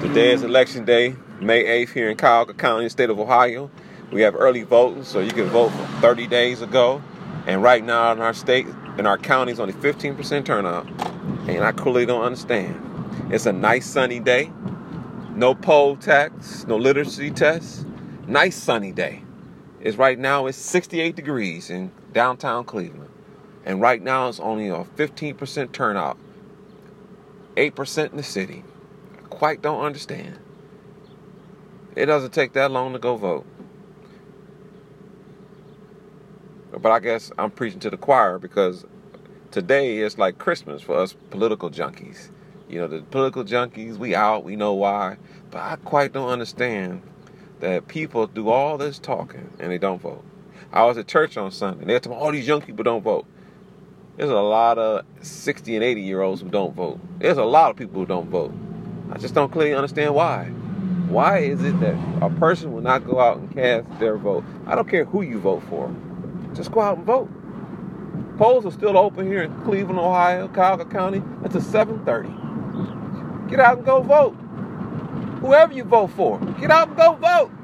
Today is election day, May 8th, here in Cuyahoga County, state of Ohio. We have early voting, so you can vote 30 days ago. And right now in our state, in our county, is only 15% turnout. And I clearly don't understand. It's a nice sunny day, no poll tax, no literacy tests. Nice sunny day. It's right now it's 68 degrees in downtown Cleveland. And right now it's only a 15% turnout. 8% in the city. Quite don't understand. It doesn't take that long to go vote. But I guess I'm preaching to the choir because today is like Christmas for us political junkies. You know, the political junkies, we out, we know why. But I quite don't understand that people do all this talking and they don't vote. I was at church on Sunday. They're talking all these young people don't vote. There's a lot of 60 and 80 year olds who don't vote. There's a lot of people who don't vote. I just don't clearly understand why. Why is it that a person will not go out and cast their vote? I don't care who you vote for. Just go out and vote. Polls are still open here in Cleveland, Ohio, Cuyahoga County until 7:30. Get out and go vote. Whoever you vote for, get out and go vote. Vote.